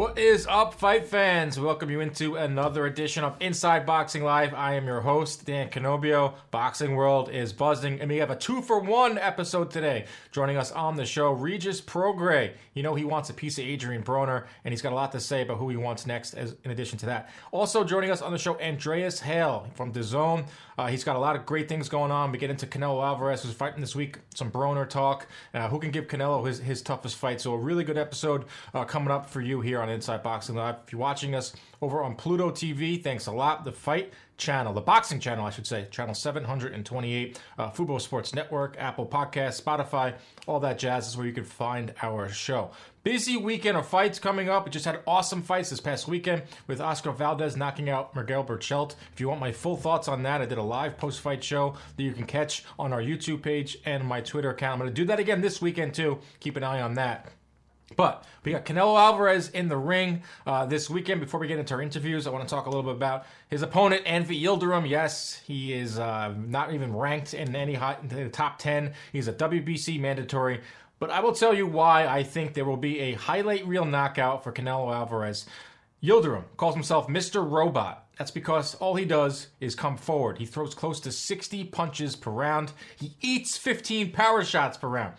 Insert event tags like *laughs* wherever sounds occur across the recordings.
What is up, fight fans? Welcome you into another edition of Inside Boxing Live. I am your host, Dan Canobbio. Boxing World is buzzing, and we have a two for one episode today. Joining us on the show, Regis Prograis. You know he wants a piece of Adrian Broner, and he's got a lot to say about who he wants next. As in addition to that, also joining us on the show, Andreas Hale from DAZN. Uh, he's got a lot of great things going on. We get into Canelo Alvarez, who's fighting this week. Some Broner talk. Uh, who can give Canelo his his toughest fight? So a really good episode uh, coming up for you here on Inside Boxing Live. If you're watching us over on Pluto TV, thanks a lot. The Fight channel, the boxing channel, I should say, channel 728, uh, Fubo Sports Network, Apple Podcast, Spotify, all that jazz is where you can find our show. Busy weekend of fights coming up. We just had awesome fights this past weekend with Oscar Valdez knocking out Miguel Berchelt. If you want my full thoughts on that, I did a live post fight show that you can catch on our YouTube page and my Twitter account. I'm going to do that again this weekend too. Keep an eye on that. But we got Canelo Alvarez in the ring uh, this weekend. Before we get into our interviews, I want to talk a little bit about his opponent, Anthony Yildirim. Yes, he is uh, not even ranked in any hot, in the top 10. He's a WBC mandatory. But I will tell you why I think there will be a highlight reel knockout for Canelo Alvarez. Yildirim calls himself Mr. Robot. That's because all he does is come forward. He throws close to 60 punches per round. He eats 15 power shots per round.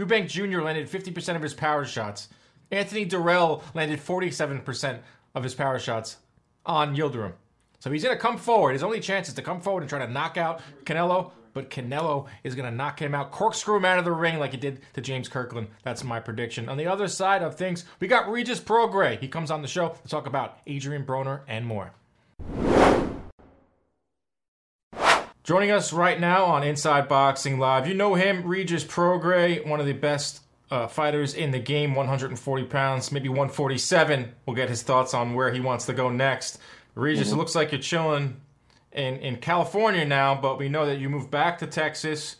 Eubank Jr. landed 50% of his power shots. Anthony Dirrell landed 47% of his power shots on Yildirim. So he's going to come forward. His only chance is to come forward and try to knock out Canelo, but Canelo is going to knock him out, corkscrew him out of the ring like he did to James Kirkland. That's my prediction. On the other side of things, we got Regis Prograis. He comes on the show to talk about Adrian Broner and more. Joining us right now on Inside Boxing Live, you know him, Regis Prograis, one of the best uh, fighters in the game, 140 pounds, maybe 147. We'll get his thoughts on where he wants to go next. Regis, mm-hmm. it looks like you're chilling in, in California now, but we know that you moved back to Texas.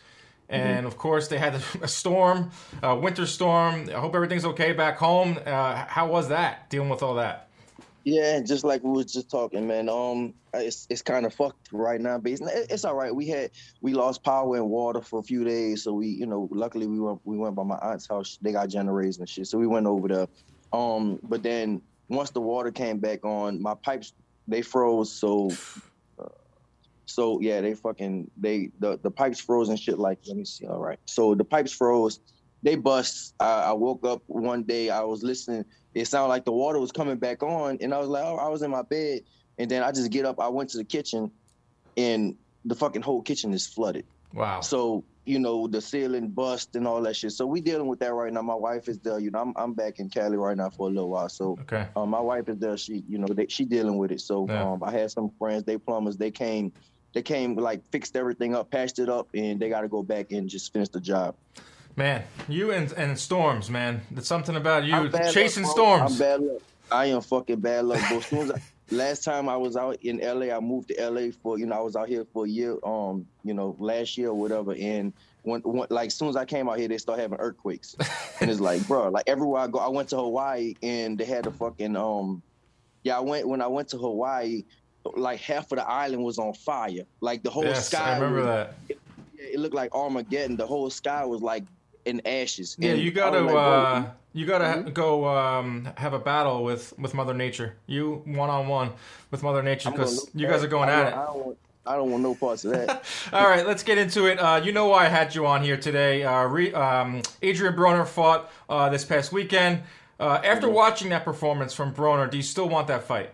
And mm-hmm. of course, they had *laughs* a storm, a winter storm. I hope everything's okay back home. Uh, how was that, dealing with all that? Yeah, just like we was just talking, man. Um, it's it's kind of fucked right now, but it's, it's all right. We had we lost power and water for a few days, so we, you know, luckily we went we went by my aunt's house. They got generators and shit, so we went over there. Um, but then once the water came back on, my pipes they froze. So, uh, so yeah, they fucking they the the pipes froze and shit. Like, let me see. All right, so the pipes froze. They bust. I, I woke up one day. I was listening it sounded like the water was coming back on, and I was like, oh, I was in my bed, and then I just get up. I went to the kitchen, and the fucking whole kitchen is flooded. Wow. So you know the ceiling bust and all that shit. So we dealing with that right now. My wife is there. You know, I'm I'm back in Cali right now for a little while. So okay. Um, my wife is there. She you know they, she dealing with it. So yeah. um, I had some friends. They plumbers. They came. They came like fixed everything up, patched it up, and they got to go back and just finish the job. Man, you and, and storms, man. There's something about you chasing luck, storms. I'm bad luck. I am fucking bad luck. But soon I, last time I was out in LA, I moved to LA for you know I was out here for a year, um, you know, last year or whatever, and when, when like as soon as I came out here, they start having earthquakes, and it's like, bro, like everywhere I go, I went to Hawaii and they had a fucking um, yeah, I went when I went to Hawaii, like half of the island was on fire, like the whole yes, sky. I remember was, that. It, it looked like Armageddon. The whole sky was like in ashes. Yeah, and you gotta like, uh, you gotta mm-hmm. go um, have a battle with with Mother Nature. You one on one with Mother Nature because you guys are going at it. I don't, want, I don't want no parts of that. *laughs* All right, let's get into it. Uh, you know why I had you on here today. Uh, re, um, Adrian Broner fought uh, this past weekend. Uh, after mm-hmm. watching that performance from Broner, do you still want that fight?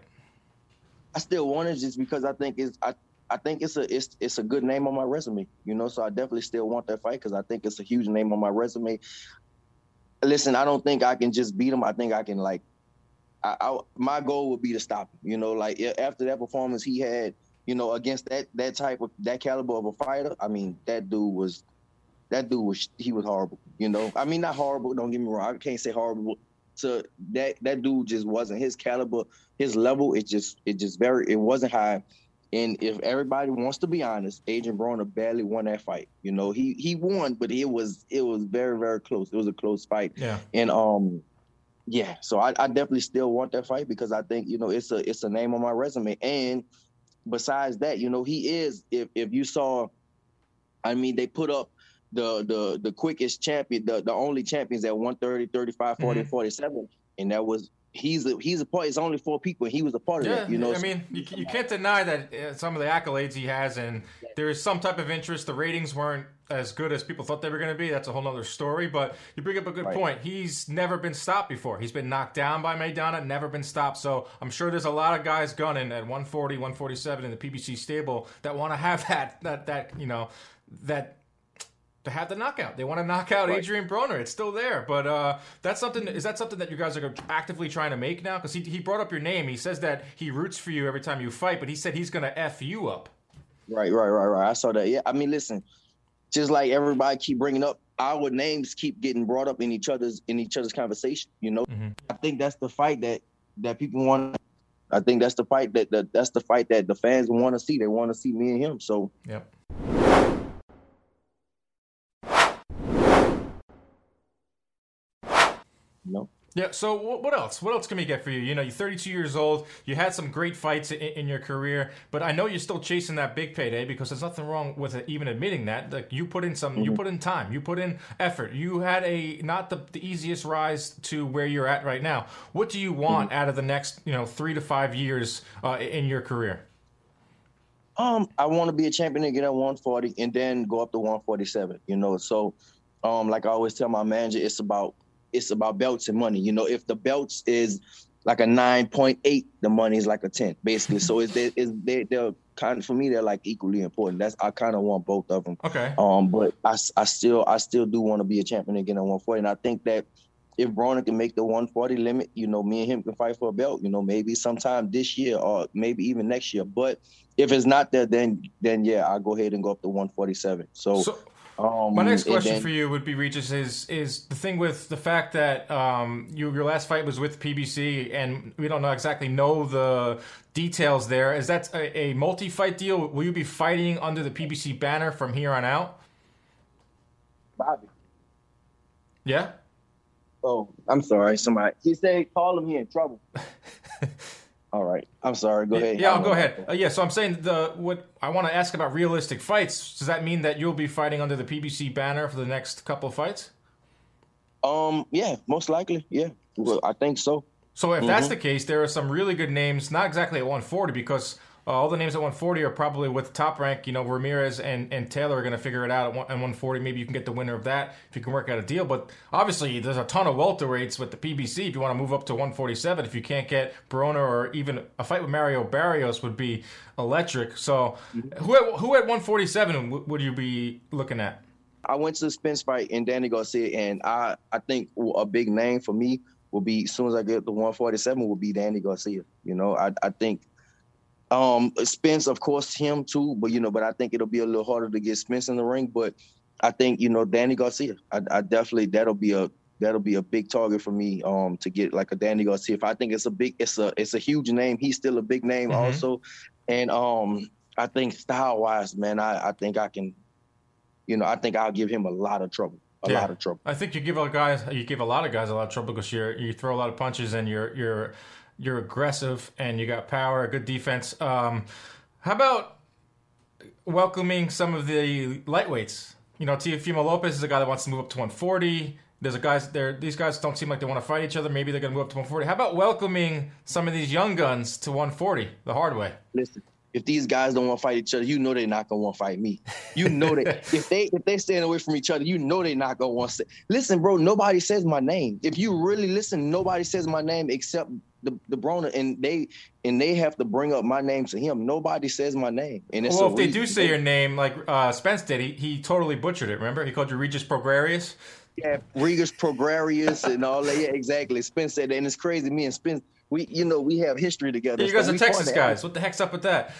I still want it just because I think it's I, I think it's a it's it's a good name on my resume, you know. So I definitely still want that fight because I think it's a huge name on my resume. Listen, I don't think I can just beat him. I think I can like, I, I my goal would be to stop him. You know, like after that performance he had, you know, against that that type of that caliber of a fighter. I mean, that dude was, that dude was he was horrible. You know, I mean not horrible. Don't get me wrong. I can't say horrible to that that dude just wasn't his caliber, his level. It just it just very it wasn't high. And if everybody wants to be honest, Adrian Broner barely won that fight. You know, he he won, but it was it was very very close. It was a close fight. Yeah. And um, yeah. So I, I definitely still want that fight because I think you know it's a it's a name on my resume. And besides that, you know, he is. If if you saw, I mean, they put up the the the quickest champion, the the only champions at 130, 35, 40, Mhm. 47, and that was he's a he's a part. It's only four people, and he was a part of Yeah, that. You know, I mean, you, you can't deny that uh, some of the accolades he has, and there is some type of interest. The ratings weren't as good as people thought they were going to be. That's a whole other story. But you bring up a good Right. point. He's never been stopped before. He's been knocked down by Maidana, never been stopped. So I'm sure there's a lot of guys gunning at 140, 147 in the PBC stable that want to have *laughs* that that that you know that to have the knockout. They want to knock out Right. Adrian Broner. It's still there, but uh, that's something. Is that something that you guys are actively trying to make now? Because he, he brought up your name. He says that he roots for you every time you fight, but he said he's going to f you up. Right, right, right, right. I saw that. Yeah, I mean, listen, just like everybody keep bringing up, our names keep getting brought up in each other's in each other's conversation. You know, mm-hmm. I think that's the fight that that people want. I think that's the fight that, that that's the fight that the fans want to see. They want to see me and him. So Yep. you know, Yeah. So what else? What else can we get for you? You know, you're 32 years old. You had some great fights in, in your career, but I know you're still chasing that big payday because there's nothing wrong with it, even admitting that. Like you put in some, you put in time, you put in effort. You had a not the, the easiest rise to where you're at right now. What do you want out of the next, you know, three to five years uh, in your career? Um, I want to be a champion and get at 140 and then go up to 147. You know, so um, like I always tell my manager, it's about it's about belts and money. You know, if the belts is like a 9.8, the money is like a 10, basically. so is they is they they're kind of for me they're like equally important. That's I kind of want both of them. Okay. Um, but I, I still I still do want to be a champion again at 140, and I think that if Broner can make the 140 limit, you know, me and him can fight for a belt. You know, maybe sometime this year or maybe even next year. But if it's not there, then then yeah, I'll go ahead and go up to 147. So, So um, my next question then- for you would be Regis is is the thing with the fact that um, you, your last fight was with PBC and we don't know exactly know the details there. Is that a, a multi fight deal? Will you be fighting under the PBC banner from here on out? Bobby. Yeah. Oh, I'm sorry. Somebody he said call him. He in trouble. *laughs* All right. I'm sorry. Go ahead. Yeah, I'll go ahead. Uh, yeah, so I'm saying the what I want to ask about realistic fights. Does that mean that you'll be fighting under the PBC banner for the next couple of fights? Um. Yeah. Most likely. Yeah. Well, I think so. So if that's the case, there are some really good names, not exactly at 140, because uh, all the names at 140 are probably with top rank. You know, Ramirez and, and Taylor are going to figure it out at, one, at 140. Maybe you can get the winner of that if you can work out a deal. But obviously, there's a ton of welterweights with the PBC if you want to move up to 147. If you can't get Broner or even a fight with Mario Barrios would be electric. So who at, who at 147 w- would you be looking at? I went to the Spence fight and Danny Garcia, and I I think a big name for me will be as soon as I get to 147 will be Danny Garcia. You know, I I think um Spence, of course, him too, but you know, but I think it'll be a little harder to get Spence in the ring. But I think you know Danny Garcia. I, I definitely that'll be a that'll be a big target for me um to get like a Danny Garcia. If I think it's a big, it's a it's a huge name. He's still a big name Mhm. also, and um I think style wise, man, I I think I can, you know, I think I'll give him a lot of trouble, a Yeah. lot of trouble. I think you give a guys you give a lot of guys a lot of trouble because you you throw a lot of punches and you're you're you're aggressive and you got power, good defense. Um, how about welcoming some of the lightweights? You know, Teofimo Lopez is a guy that wants to move up to 140. There's a guys there. These guys don't seem like they want to fight each other. Maybe they're going to move up to 140. How about welcoming some of these young guns to 140 the hard way? listen, if these guys don't want to fight each other, you know they're not gonna want to fight me. You know that *laughs* if they if they staying away from each other, you know they're not gonna want to. Listen, bro, nobody says my name. If you really listen, nobody says my name except the the Broner, and they and they have to bring up my name to him. Nobody says my name, and it's Well, if they do say your name, like uh, Spence did, he, he totally butchered it. Remember, he called you Regis Prograrius. yeah, Regas Prograrius and all that. Yeah, exactly. Spence said, that, and it's crazy. Me and Spence, we you know we have history together. You guys So are Texas guys. What the heck's up with that?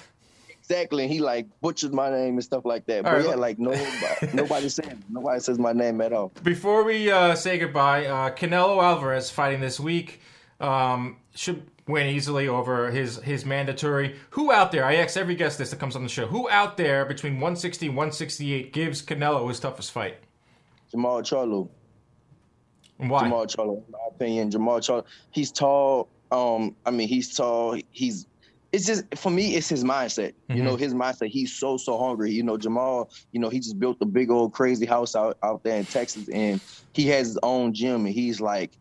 Exactly, and he like butchered my name and stuff like that. All But right, yeah, look- like nobody, *laughs* nobody says nobody says my name at all. Before we uh, say goodbye, uh, Canelo Alvarez fighting this week. Um, should win easily over his his mandatory. Who out there? I ask every guest this that comes on the show. Who out there between 160 and 168 gives Canelo his toughest fight? Jermall Charlo. Why? Jermall Charlo, in my opinion, Jermall Charlo. He's tall. Um, I mean, he's tall. He's. It's just for me. It's his mindset. You know, his mindset. He's so so hungry. You know, Jermall. You know, he just built a big old crazy house out out there in Texas, and he has his own gym, and he's like,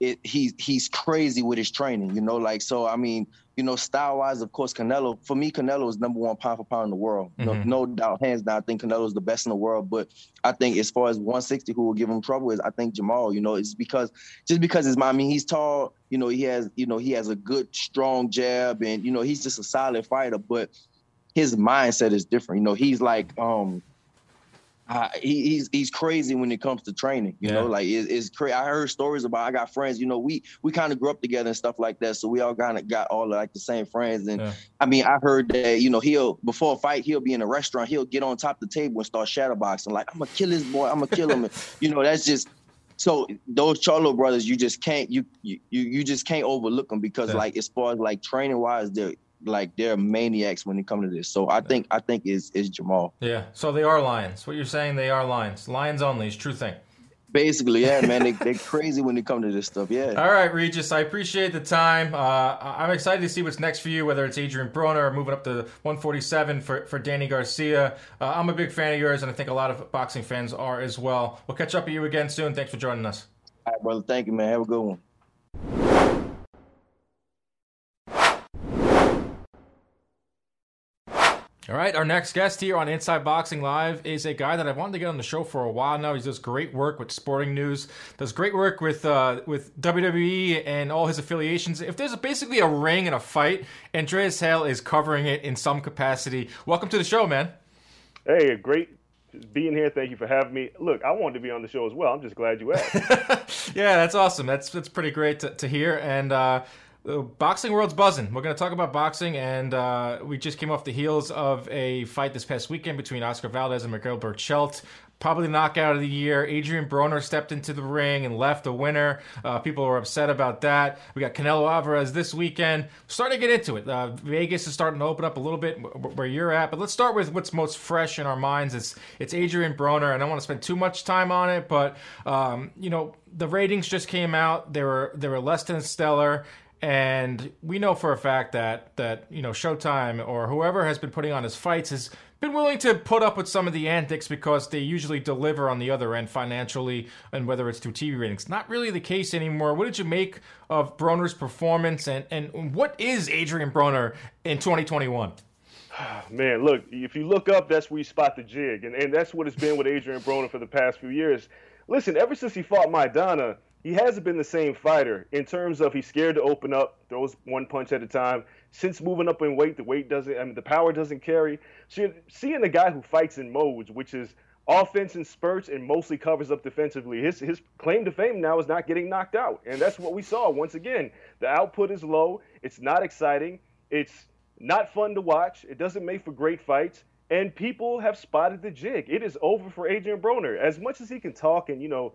it. He's he's crazy with his training. You know, like so. I mean, you know, style wise, of course, Canelo. For me, Canelo is number one pound for pound in the world. No, Mhm. no doubt, hands down. I think Canelo is the best in the world. But I think as far as 160, who will give him trouble is I think Jermall. You know, it's because just because his I mean, he's tall. You know, he has you know he has a good strong jab, and you know he's just a solid fighter. But his mindset is different. You know, he's like um. Uh, he, he's he's crazy when it comes to training, you Yeah. know. Like it, it's crazy. I heard stories about. I got friends, you know. We we kind of grew up together and stuff like that, so we all kind of got all like the same friends. And Yeah. I mean, I heard that you know he'll before a fight he'll be in a restaurant, he'll get on top of the table and start shadowboxing. Like I'm gonna kill this boy, I'm gonna kill him. *laughs* you know, that's just so those Charlo brothers, you just can't you you you you just can't overlook them because Yeah. like as far as like training wise, they're like they're maniacs when it comes to this. So I think I think is is Jermall. Yeah. So they are lions. What you're saying? They are lions. Lions only. It's true thing. Basically, yeah, man, they *laughs* they're crazy when it comes to this stuff. Yeah. All right, Regis. I appreciate the time. Uh, I'm excited to see what's next for you, whether it's Adrian Broner or moving up to 147 for, for Danny Garcia. Uh, I'm a big fan of yours, and I think a lot of boxing fans are as well. We'll catch up with you again soon. Thanks for joining us. All right, brother. Thank you, man. Have a good one. All right, our next guest here on Inside Boxing Live is a guy that I've wanted to get on the show for a while now. He does great work with Sporting News, does great work with uh, with WWE and all his affiliations. If there's basically a ring and a fight, Andreas Hale is covering it in some capacity. Welcome to the show, man. Hey, great being here. Thank you for having me. Look, I wanted to be on the show as well. I'm just glad you asked. *laughs* yeah, that's awesome. That's that's pretty great to, to hear. And uh, the boxing world's buzzing. We're going to talk about boxing, and uh, we just came off the heels of a fight this past weekend between Oscar Valdez and Miguel Berchelt. Probably knockout of the year. Adrian Broner stepped into the ring and left a winner. Uh, people were upset about that. We got Canelo Alvarez this weekend. Starting to get into it. Uh, Vegas is starting to open up a little bit where you're at, but let's start with what's most fresh in our minds. It's it's Adrian Broner. and I don't want to spend too much time on it, but um, you know the ratings just came out. They were they were less than stellar. And we know for a fact that that you know Showtime or whoever has been putting on his fights has been willing to put up with some of the antics because they usually deliver on the other end financially and whether it's through TV ratings. Not really the case anymore. What did you make of Broner's performance and and what is Adrian Broner in 2021? *sighs* Man, look, if you look up, that's where you spot the jig. And, and that's what it's been with Adrian Broner for the past few years. Listen, ever since he fought Maidana, he hasn't been the same fighter in terms of he's scared to open up, throws one punch at a time. Since moving up in weight, the weight doesn't, I mean, the power doesn't carry. So seeing a guy who fights in modes, which is offense in spurts and mostly covers up defensively. His his claim to fame now is not getting knocked out, and that's what we saw once again. The output is low. It's not exciting. It's not fun to watch. It doesn't make for great fights. And people have spotted the jig. It is over for Adrian Broner. As much as he can talk and, you know,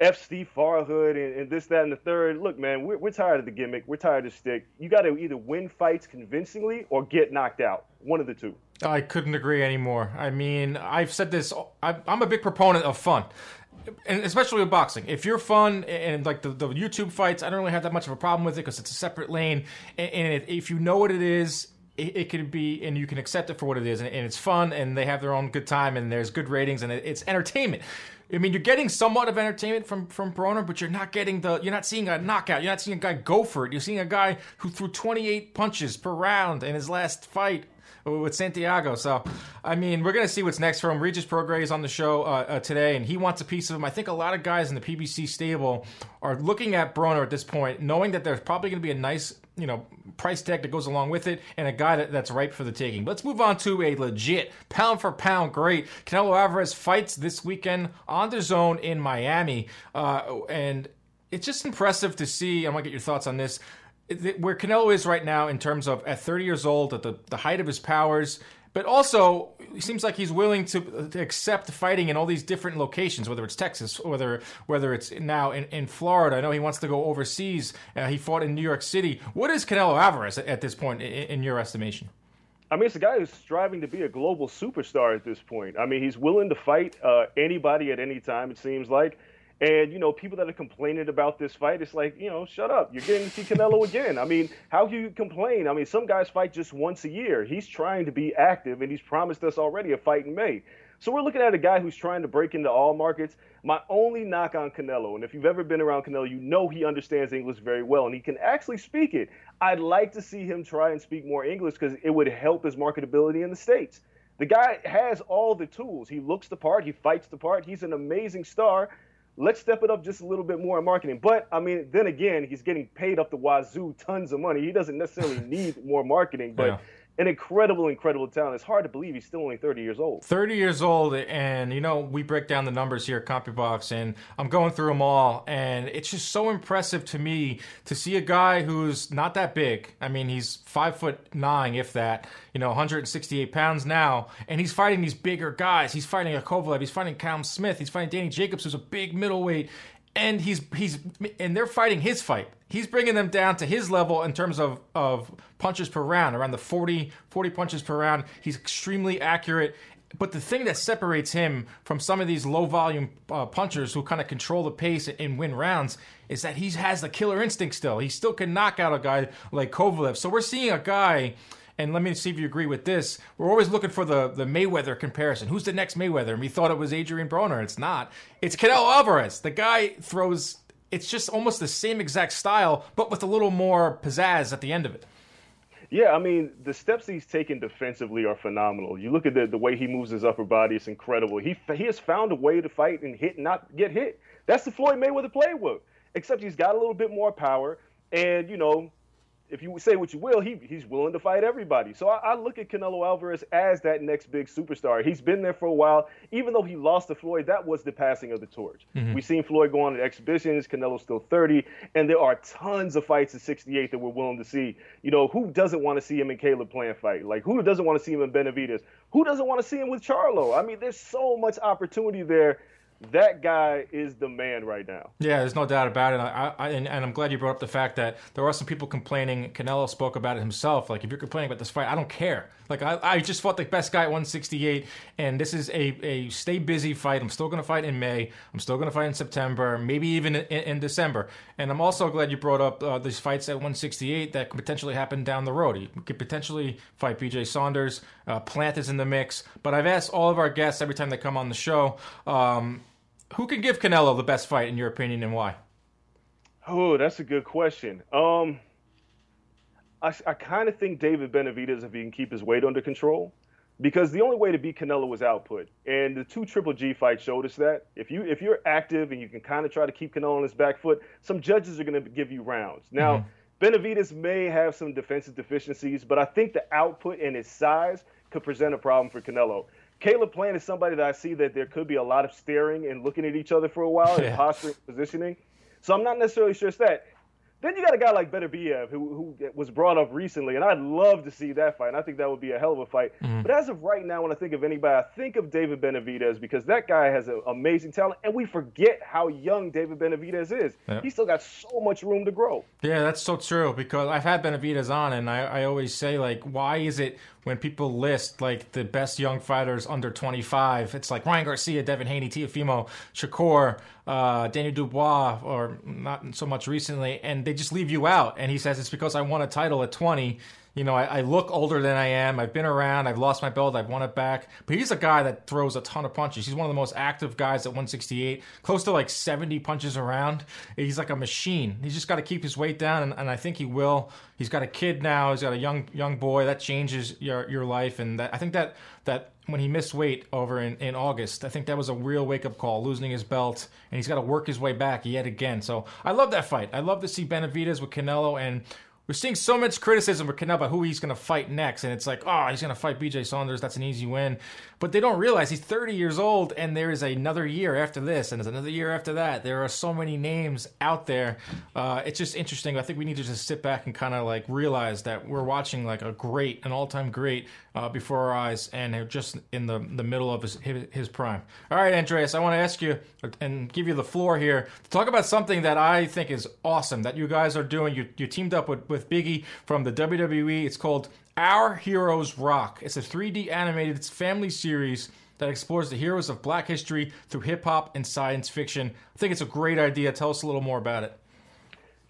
F. Steve Farhood and, and this, that, and the third. Look, man, we're, we're tired of the gimmick. We're tired of the stick. You got to either win fights convincingly or get knocked out. One of the two. I couldn't agree anymore. I mean, I've said this. I'm a big proponent of fun, and especially with boxing. If you're fun and like the, the YouTube fights, I don't really have that much of a problem with it because it's a separate lane. And, and if you know what it is, it, it can be, and you can accept it for what it is, and, and it's fun, and they have their own good time, and there's good ratings, and it, it's entertainment. I mean, you're getting somewhat of entertainment from from Broner, but you're not getting the. You're not seeing a knockout. You're not seeing a guy go for it. You're seeing a guy who threw 28 punches per round in his last fight with Santiago. So, I mean, we're gonna see what's next for him. Regis Prograis is on the show uh, uh, today, and he wants a piece of him. I think a lot of guys in the PBC stable are looking at Broner at this point, knowing that there's probably gonna be a nice, you know, price tag that goes along with it, and a guy that, that's ripe for the taking. Let's move on to a legit pound for pound great. Canelo Alvarez fights this weekend on DAZN in Miami, uh, and it's just impressive to see. I want to get your thoughts on this where Canelo is right now in terms of at 30 years old, at the, the height of his powers, but also it seems like he's willing to, to accept fighting in all these different locations, whether it's Texas, whether whether it's now in, in Florida. I know he wants to go overseas. Uh, he fought in New York City. What is Canelo Alvarez at, at this point, in, in your estimation? I mean, it's a guy who's striving to be a global superstar at this point. I mean, he's willing to fight uh, anybody at any time, it seems like. And, you know, people that are complaining about this fight, it's like, you know, shut up. You're getting to see Canelo again. I mean, how can you complain? I mean, some guys fight just once a year. He's trying to be active, and he's promised us already a fight in May. So we're looking at a guy who's trying to break into all markets. My only knock on Canelo, and if you've ever been around Canelo, you know he understands English very well and he can actually speak it. I'd like to see him try and speak more English because it would help his marketability in the States. The guy has all the tools. He looks the part, he fights the part, he's an amazing star. Let's step it up just a little bit more in marketing. But I mean, then again, he's getting paid up the wazoo tons of money. He doesn't necessarily *laughs* need more marketing, but yeah an incredible, incredible talent. It's hard to believe he's still only 30 years old. 30 years old, and you know, we break down the numbers here at CompuBox, and I'm going through them all, and it's just so impressive to me to see a guy who's not that big. I mean, he's five foot nine, if that, you know, 168 pounds now, and he's fighting these bigger guys. He's fighting a Kovalev, he's fighting Callum Smith, he's fighting Danny Jacobs, who's a big middleweight, and he's he's and they're fighting his fight. He's bringing them down to his level in terms of of punches per round, around the 40 40 punches per round. He's extremely accurate. But the thing that separates him from some of these low volume uh, punchers who kind of control the pace and win rounds is that he has the killer instinct still. He still can knock out a guy like Kovalev. So we're seeing a guy and let me see if you agree with this. We're always looking for the, the Mayweather comparison. Who's the next Mayweather? And we thought it was Adrian Broner. It's not. It's Canelo Alvarez. The guy throws. It's just almost the same exact style, but with a little more pizzazz at the end of it. Yeah, I mean, the steps he's taken defensively are phenomenal. You look at the, the way he moves his upper body, it's incredible. He, he has found a way to fight and hit and not get hit. That's the Floyd Mayweather playbook, except he's got a little bit more power. And, you know, if you say what you will, he he's willing to fight everybody. So I, I, look at Canelo Alvarez as that next big superstar. He's been there for a while. Even though he lost to Floyd, that was the passing of the torch. Mm-hmm. We've seen Floyd go on at exhibitions. Canelo's still 30, and there are tons of fights at 68 that we're willing to see. You know, who doesn't want to see him in Caleb Plant fight? Like, who doesn't want to see him in Benavidez? Who doesn't want to see him with Charlo? I mean, there's so much opportunity there that guy is the man right now. Yeah, there's no doubt about it. I, I, and, and, I'm glad you brought up the fact that there are some people complaining. Canelo spoke about it himself. Like, if you're complaining about this fight, I don't care. Like, I, I just fought the best guy at 168, and this is a, a stay busy fight. I'm still going to fight in May. I'm still going to fight in September, maybe even in, in, December. And I'm also glad you brought up uh, these fights at 168 that could potentially happen down the road. You could potentially fight BJ Saunders. Uh, Plant is in the mix. But I've asked all of our guests every time they come on the show. Um, who can give Canelo the best fight in your opinion, and why? Oh, that's a good question. Um, I, I kind of think David Benavidez if he can keep his weight under control, because the only way to beat Canelo was output, and the two Triple G fights showed us that. If you if you're active and you can kind of try to keep Canelo on his back foot, some judges are going to give you rounds. Now, mm-hmm. Benavidez may have some defensive deficiencies, but I think the output and his size could present a problem for Canelo. Caleb Plant is somebody that I see that there could be a lot of staring and looking at each other for a while yeah. and posturing, positioning. So I'm not necessarily sure it's that. Then you got a guy like Beterbiev who, who was brought up recently, and I'd love to see that fight. And I think that would be a hell of a fight. Mm-hmm. But as of right now, when I think of anybody, I think of David Benavidez because that guy has an amazing talent, and we forget how young David Benavidez is. Yep. He's still got so much room to grow. Yeah, that's so true because I've had Benavidez on, and I, I always say like, why is it when people list like the best young fighters under 25, it's like Ryan Garcia, Devin Haney, Teofimo, Shakur, uh, Daniel Dubois, or not so much recently, and they just leave you out. And he says it's because I won a title at 20 you know, I, I, look older than I am. I've been around. I've lost my belt. I've won it back. But he's a guy that throws a ton of punches. He's one of the most active guys at 168, close to like 70 punches around. He's like a machine. He's just got to keep his weight down, and, and, I think he will. He's got a kid now. He's got a young young boy. That changes your your life, and that, I think that that when he missed weight over in, in August, I think that was a real wake up call, losing his belt, and he's got to work his way back yet again. So I love that fight. I love to see Benavidez with Canelo, and we're seeing so much criticism for Canelo about who he's going to fight next, and it's like, oh, he's going to fight B.J. Saunders. That's an easy win, but they don't realize he's 30 years old, and there is another year after this, and there's another year after that. There are so many names out there. Uh, it's just interesting. I think we need to just sit back and kind of like realize that we're watching like a great, an all-time great uh, before our eyes, and just in the the middle of his his prime. All right, Andreas, I want to ask you and give you the floor here to talk about something that I think is awesome that you guys are doing. You you teamed up with with Biggie from the WWE. It's called Our Heroes Rock. It's a 3D animated family series that explores the heroes of black history through hip hop and science fiction. I think it's a great idea. Tell us a little more about it.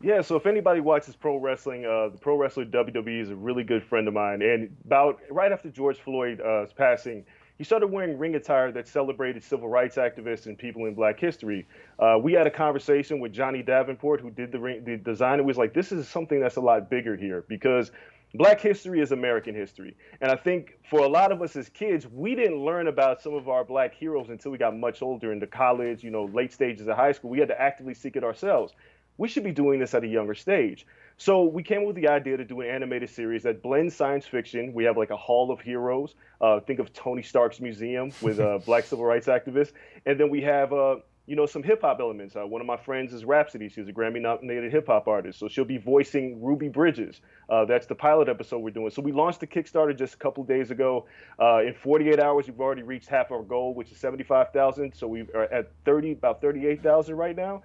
Yeah, so if anybody watches pro wrestling, uh, the pro wrestler WWE is a really good friend of mine. And about right after George Floyd's uh, passing, he started wearing ring attire that celebrated civil rights activists and people in black history. Uh, we had a conversation with Johnny Davenport, who did the, ring, the design. It was like, this is something that's a lot bigger here because black history is American history. And I think for a lot of us as kids, we didn't learn about some of our black heroes until we got much older into college, you know, late stages of high school. We had to actively seek it ourselves. We should be doing this at a younger stage. So we came up with the idea to do an animated series that blends science fiction. We have like a Hall of Heroes. Uh, think of Tony Stark's museum with uh, black civil rights activists, and then we have uh, you know some hip hop elements. Uh, one of my friends is Rapsody. She's a Grammy-nominated hip hop artist, so she'll be voicing Ruby Bridges. Uh, that's the pilot episode we're doing. So we launched the Kickstarter just a couple days ago. Uh, in 48 hours, we've already reached half our goal, which is 75,000. So we are at 30, about 38,000 right now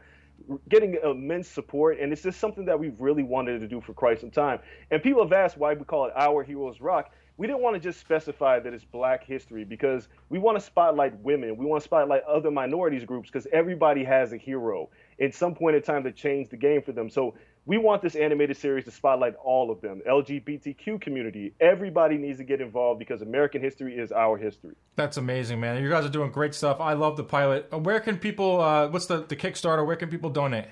getting immense support, and it's just something that we've really wanted to do for quite some time. And people have asked why we call it Our Heroes Rock. We didn't want to just specify that it's Black history because we want to spotlight women. We want to spotlight other minorities groups because everybody has a hero in some point in time that changed the game for them. So we want this animated series to spotlight all of them lgbtq community everybody needs to get involved because american history is our history that's amazing man you guys are doing great stuff i love the pilot uh, where can people uh, what's the, the kickstarter where can people donate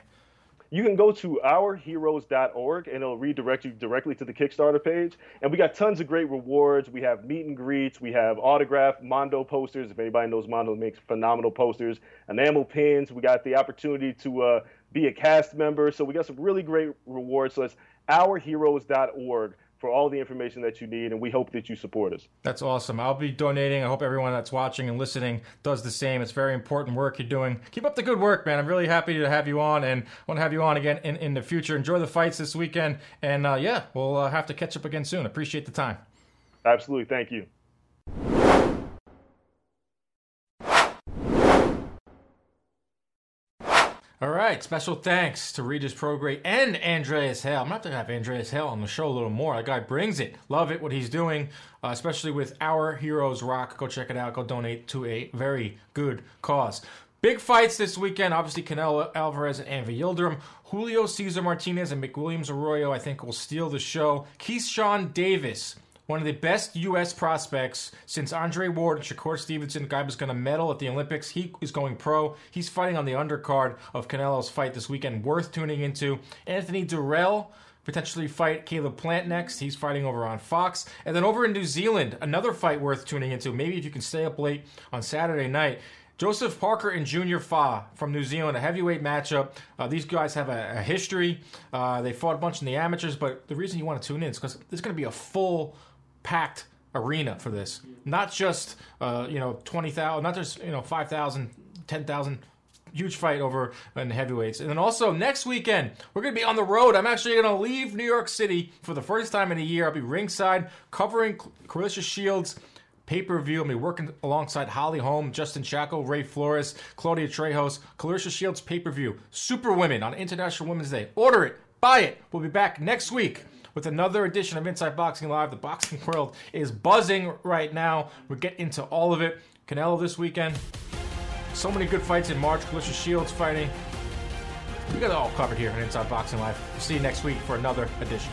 you can go to ourheroes.org and it'll redirect you directly to the Kickstarter page. And we got tons of great rewards. We have meet and greets. We have autograph Mondo posters. If anybody knows Mondo makes phenomenal posters, enamel pins. We got the opportunity to uh, be a cast member. So we got some really great rewards. So it's ourheroes.org for all the information that you need, and we hope that you support us. That's awesome. I'll be donating. I hope everyone that's watching and listening does the same. It's very important work you're doing. Keep up the good work, man. I'm really happy to have you on, and want to have you on again in, in the future. Enjoy the fights this weekend, and uh, yeah, we'll uh, have to catch up again soon. Appreciate the time. Absolutely. Thank you. All right, special thanks to Regis Prograis and Andreas Hale. I'm not going to have Andreas Hale on the show a little more. That guy brings it. Love it, what he's doing, uh, especially with Our Heroes Rock. Go check it out. Go donate to a very good cause. Big fights this weekend. Obviously, Canelo Alvarez and Avni Yildirim. Julio Cesar Martinez and McWilliams Arroyo, I think, will steal the show. Keith Keyshawn Davis one of the best U.S. prospects since Andre Ward and Shakur Stevenson. The guy was going to medal at the Olympics. He is going pro. He's fighting on the undercard of Canelo's fight this weekend. Worth tuning into. Anthony Dirrell potentially fight Caleb Plant next. He's fighting over on Fox. And then over in New Zealand, another fight worth tuning into. Maybe if you can stay up late on Saturday night. Joseph Parker and Junior Fa from New Zealand, a heavyweight matchup. Uh, these guys have a, a history. Uh, they fought a bunch in the amateurs, but the reason you want to tune in is because there's going to be a full packed arena for this. Not just uh, you know twenty thousand, not just you know 5,000, 10,000. Huge fight over in heavyweights. And then also next weekend, we're going to be on the road. I'm actually going to leave New York City for the first time in a year. I'll be ringside covering Claressa Shields pay per view. I'll be working alongside Holly Holm, Justin Shackle, Ray Flores, Claudia Trejos. Claressa Shields pay per view. Super Women on International Women's Day. Order it, buy it. We'll be back next week with another edition of Inside Boxing Live. The boxing *laughs* world is buzzing right now. We'll get into all of it. Canelo this weekend. So many good fights in March. Claressa Shields fighting. We got it all covered here on Inside Boxing Live. We'll see you next week for another edition.